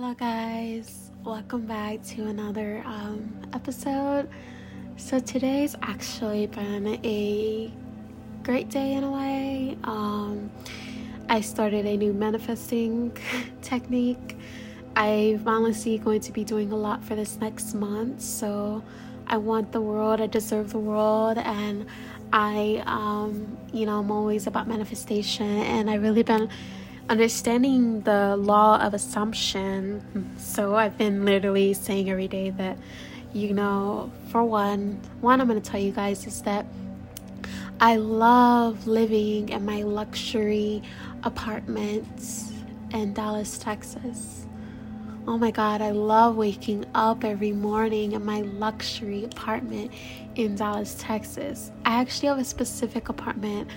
Hello, guys. Welcome back to another um, episode. So, today's actually been a great day in a way. Um, I started a new manifesting technique. I'm honestly going to be doing a lot for this next month. So, I want the world, I deserve the world, and I, um, you know, I'm always about manifestation, and I really been understanding the law of assumption. So I've been literally saying every day that, you know, for one, one I'm going to tell you guys is that I love living in my luxury apartments in Dallas, Texas. Oh my God, I love waking up every morning in my luxury apartment in Dallas, Texas. I actually have a specific apartment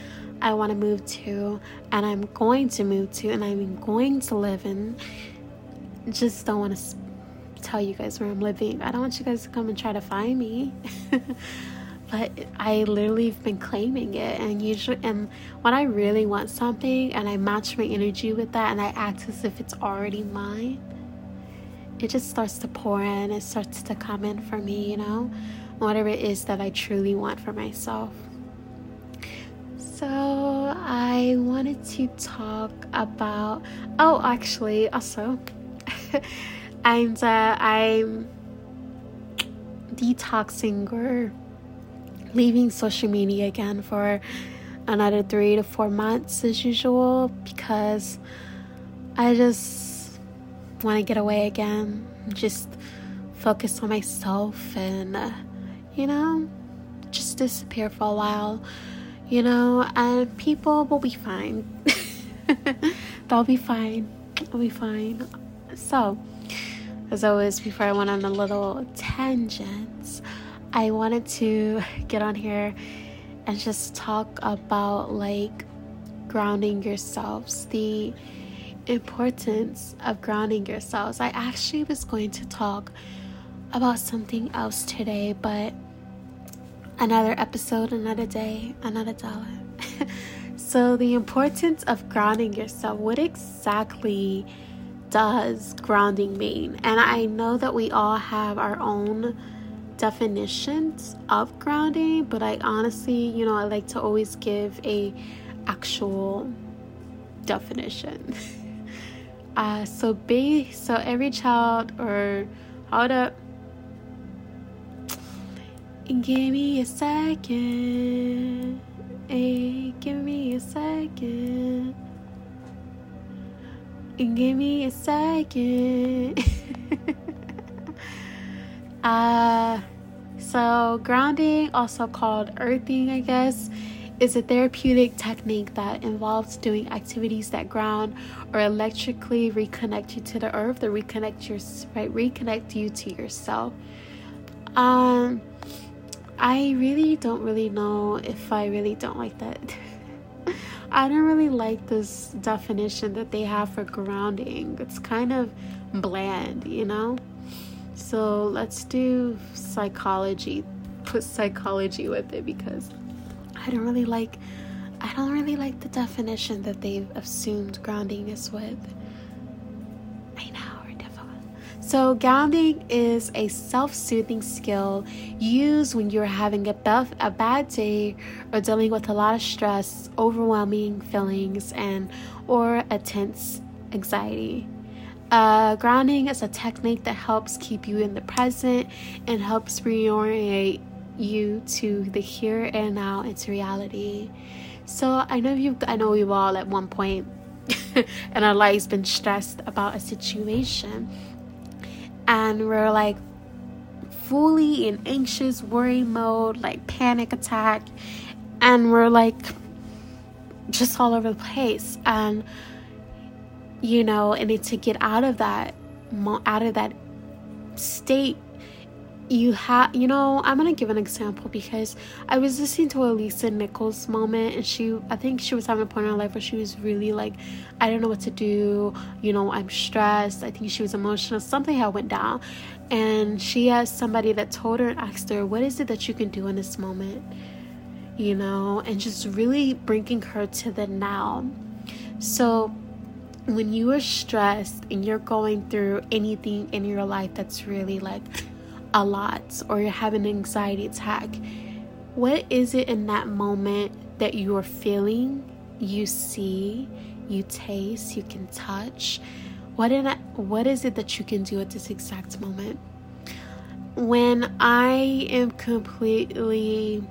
I want to move to, and I'm going to move to, and I'm going to live in. Just don't want to tell you guys where I'm living. I don't want you guys to come and try to find me. but I literally have been claiming it, and usually, and when I really want something, and I match my energy with that, and I act as if it's already mine, it just starts to pour in. It starts to come in for me, you know, whatever it is that I truly want for myself. So, I wanted to talk about. Oh, actually, also, and uh, I'm detoxing or leaving social media again for another three to four months as usual because I just want to get away again, just focus on myself and, uh, you know, just disappear for a while you know, and people will be fine. They'll be fine. They'll be fine. So, as always, before I went on a little tangent, I wanted to get on here and just talk about like grounding yourselves, the importance of grounding yourselves. I actually was going to talk about something else today, but another episode, another day, another dollar. so, the importance of grounding yourself. What exactly does grounding mean? And I know that we all have our own definitions of grounding, but I honestly, you know, I like to always give a actual definition. uh, so, be so every child or hold up Give me a second. Hey, give me a second. Give me a second. uh, so, grounding, also called earthing, I guess, is a therapeutic technique that involves doing activities that ground or electrically reconnect you to the earth, or reconnect your right, reconnect you to yourself. Um, I really don't really know if I really don't like that. I don't really like this definition that they have for grounding. It's kind of bland, you know? So let's do psychology, put psychology with it because I don't really like I don't really like the definition that they've assumed grounding is with. So, grounding is a self soothing skill used when you're having a, bef- a bad day or dealing with a lot of stress, overwhelming feelings, and or a tense anxiety. Uh, grounding is a technique that helps keep you in the present and helps reorient you to the here and now into reality. So I know you I know we've all at one point in our lives been stressed about a situation and we're like fully in anxious worry mode, like panic attack, and we're like just all over the place. And you know, and to get out of that, out of that state you have you know i'm gonna give an example because i was listening to a lisa nichols moment and she i think she was having a point in her life where she was really like i don't know what to do you know i'm stressed i think she was emotional something had went down. And she asked somebody that told her and asked her what is it that you can do in this moment? You know and just really bringing her to the now. So when you are stressed and you're going through anything in your life that's really like a lot or you're having an anxiety attack, what is it in that moment that you are feeling, you see, you taste, you can touch? What in what is it that you can do at this exact moment? When I am completely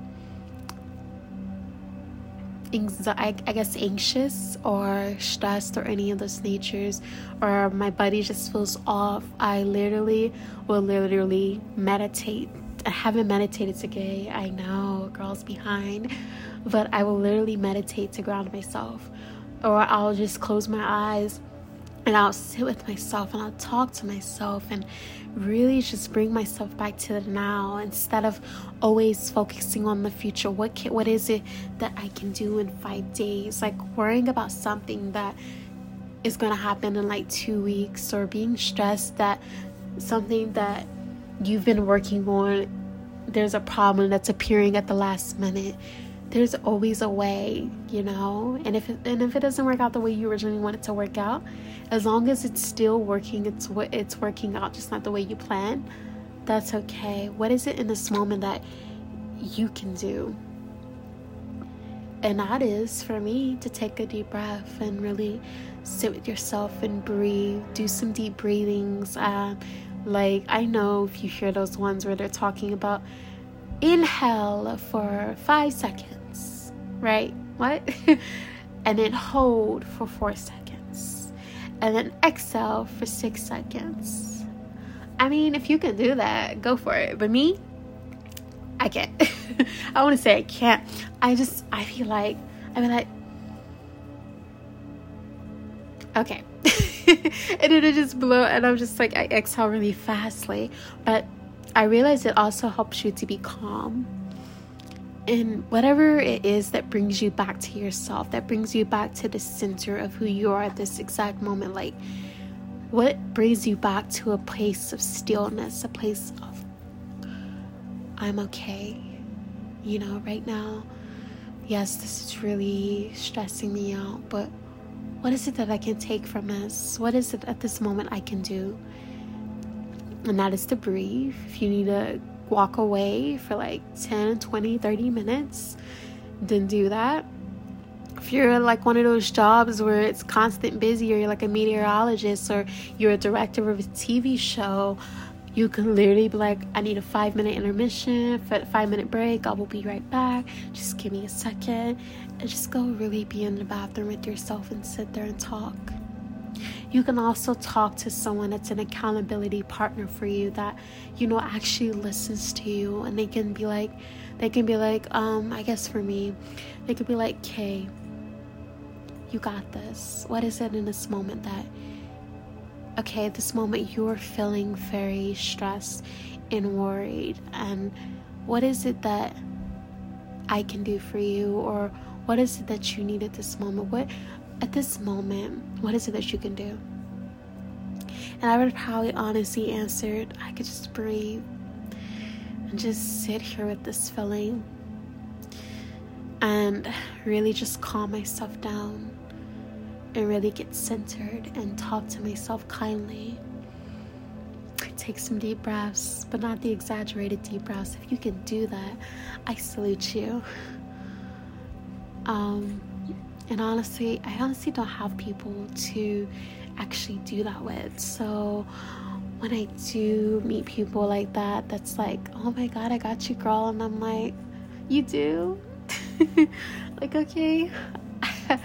I guess anxious or stressed or any of those natures or my body just feels off i literally will literally meditate. I haven't meditated today i know girls behind but i will literally meditate to ground myself. Or i'll just close my eyes and I'll sit with myself and I'll talk to myself and really just bring myself back to the now instead of always focusing on the future. What can, what is it that I can do in 5 days? Like worrying about something that is going to happen in like 2 weeks or being stressed that something that you've been working on there's a problem that's appearing at the last minute there's always a way, you know. And if it, and if it doesn't work out the way you originally want it to work out, as long as it's still working, it's it's working out, just not the way you planned. That's okay. What is it in this moment that you can do? And that is for me to take a deep breath and really sit with yourself and breathe. Do some deep breathings. Uh, like I know if you hear those ones where they're talking about inhale for five seconds right? What? and then hold for four seconds. And then exhale for six seconds. I mean, if you can do that, go for it. But me, I can't. I want to say I can't. I just, I feel like, I mean, like, okay. and then it just blew, and I'm just like, I exhale really fastly. But I realize it also helps you to be calm and whatever it is that brings you back to yourself, that brings you back to the center of who you are at this exact moment, like what brings you back to a place of stillness, a place of, I'm okay. You know, right now, yes, this is really stressing me out, but what is it that I can take from this? What is it at this moment I can do? And that is to breathe. If you need to walk away for like 10, 20, 30 minutes, then do that. If you're like one of those jobs where it's constant busy, or you're like a meteorologist, or you're a director of a TV show, you can literally be like, I need a five minute intermission, five minute break, I will be right back. Just give me a second. And just go really be in the bathroom with yourself and sit there and talk. You can also talk to someone that's an accountability partner for you that you know actually listens to you and they can be like they can be like um I guess for me they could be like, "Kay, you got this. What is it in this moment that okay, this moment you're feeling very stressed and worried and what is it that I can do for you or what is it that you need at this moment? What at this moment, what is it that you can do? And I would probably honestly answered, I could just breathe and just sit here with this feeling and really just calm myself down and really get centered and talk to myself kindly. Take some deep breaths, but not the exaggerated deep breaths. If you can do that, I salute you. Um, and honestly, I honestly don't have people to actually do that with. So when I do meet people like that, that's like, oh my god, I got you, girl. And I'm like, you do? like, okay.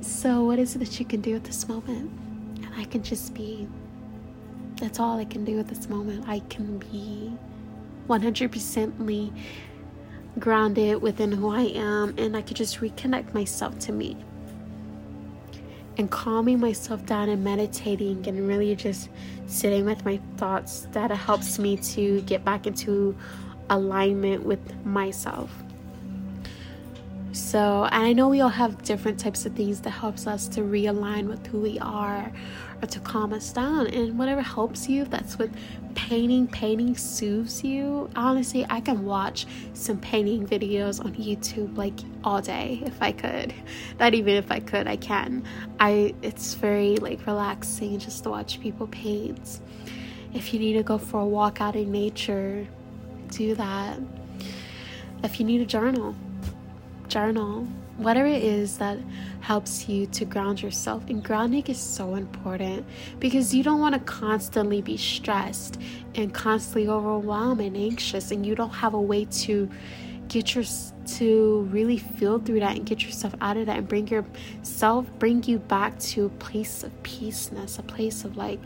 so, what is it that you can do at this moment? And I can just be. That's all I can do at this moment. I can be 100%ly grounded within who I am, and I could just reconnect myself to me. And calming myself down and meditating and really just sitting with my thoughts that helps me to get back into alignment with myself. So, and I know we all have different types of things that helps us to realign with who we are or to calm us down. And whatever helps you, that's what painting. Painting soothes you. Honestly, I can watch some painting videos on YouTube like all day if I could. Not even if I could, I can. I it's very like relaxing just to watch people paint. If you need to go for a walk out in nature, do that. If you need a journal, journal, whatever it is that helps you to ground yourself. And grounding is so important because you don't want to constantly be stressed and constantly overwhelmed and anxious, and you don't have a way to get your to really feel through that and get yourself out of that and bring yourself bring you back to a place of peaceness a place of like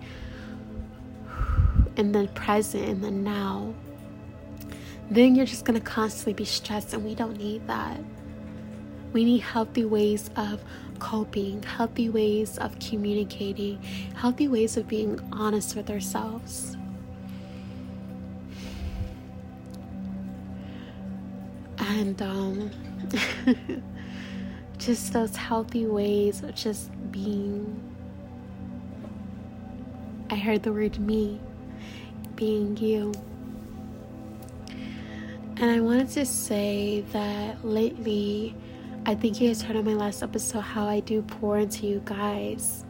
in the present in the now then you're just going to constantly be stressed and we don't need that we need healthy ways of coping, healthy ways of communicating, healthy ways of being honest with ourselves. And um, just those healthy ways of just being. I heard the word me, being you. And I wanted to say that lately, I think you guys heard on my last episode how I do pour into you guys.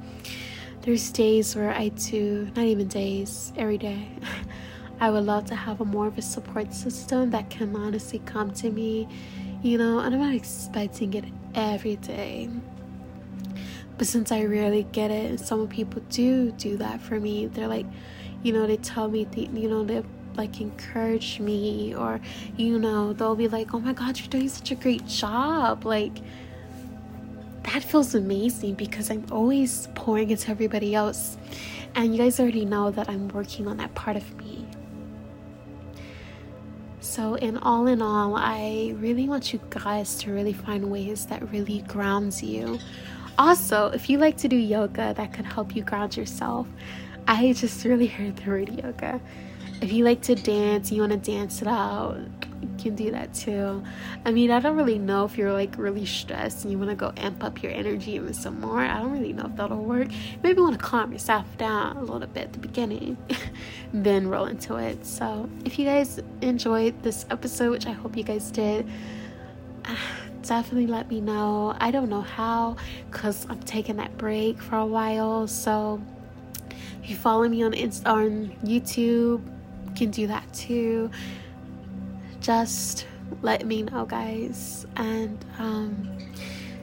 There's days where I do, not even days, every day. I would love to have a more of a support system that can honestly come to me, you know, and I'm not expecting it every day. But since I rarely get it, and some people do do that for me, they're like, you know, they tell me, the, you know, they like encourage me or you know they'll be like oh my god you're doing such a great job. Like that feels amazing because i'm always pouring into everybody else. And you guys already know that i'm working on that part of me. So in all in all i really want you guys to really find ways that really grounds you. Also if you like to do yoga that could help you ground yourself i just really heard the word yoga if you like to dance, you want to dance it out, you can do that too. I mean, I don't really know if you're like really stressed and you want to go amp up your energy even some more. I don't really know if that'll work. Maybe want to calm yourself down a little bit at the beginning, then roll into it. So, if you guys enjoyed this episode, which I hope you guys did, definitely let me know. I don't know how because I'm taking that break for a while. So, if you follow me on Insta- on YouTube, can do that too. Just let me know, guys. And um,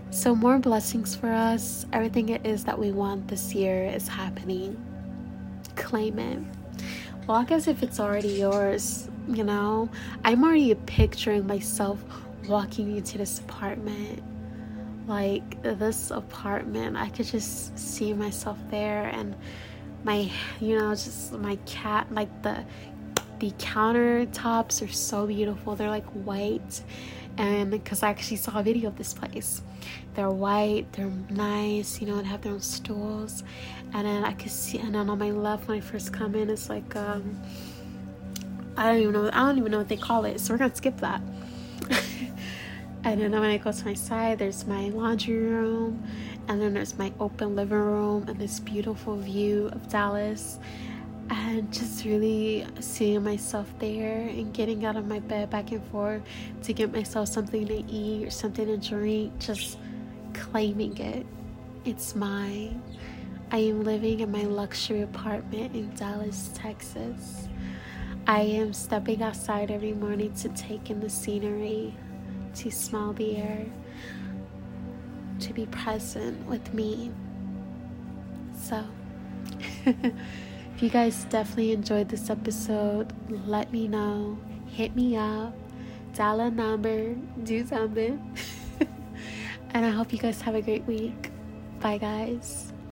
so, more blessings for us. Everything it is that we want this year is happening. Claim it. Walk as if it's already yours. You know, I'm already picturing myself walking into this apartment. Like this apartment, I could just see myself there and my you know just my cat like the the countertops are so beautiful. They're like white, and because I actually saw a video of this place, they're white, they're nice, you know, they have their own stools. And then I could see, and then on my left, when I first come in, it's like, um, I don't even know, I don't even know what they call it, so we're gonna skip that. and then when I go to my side, there's my laundry room, and then there's my open living room, and this beautiful view of Dallas and just really seeing myself there and getting out of my bed back and forth to get myself something to eat or something to drink, just claiming it. It's mine. I am living in my luxury apartment in Dallas, Texas. I am stepping outside every morning to take in the scenery, to smell the air, to be present with me. So, If you guys definitely enjoyed this episode, let me know. Hit me up. Dial a number. Do something. and I hope you guys have a great week. Bye, guys.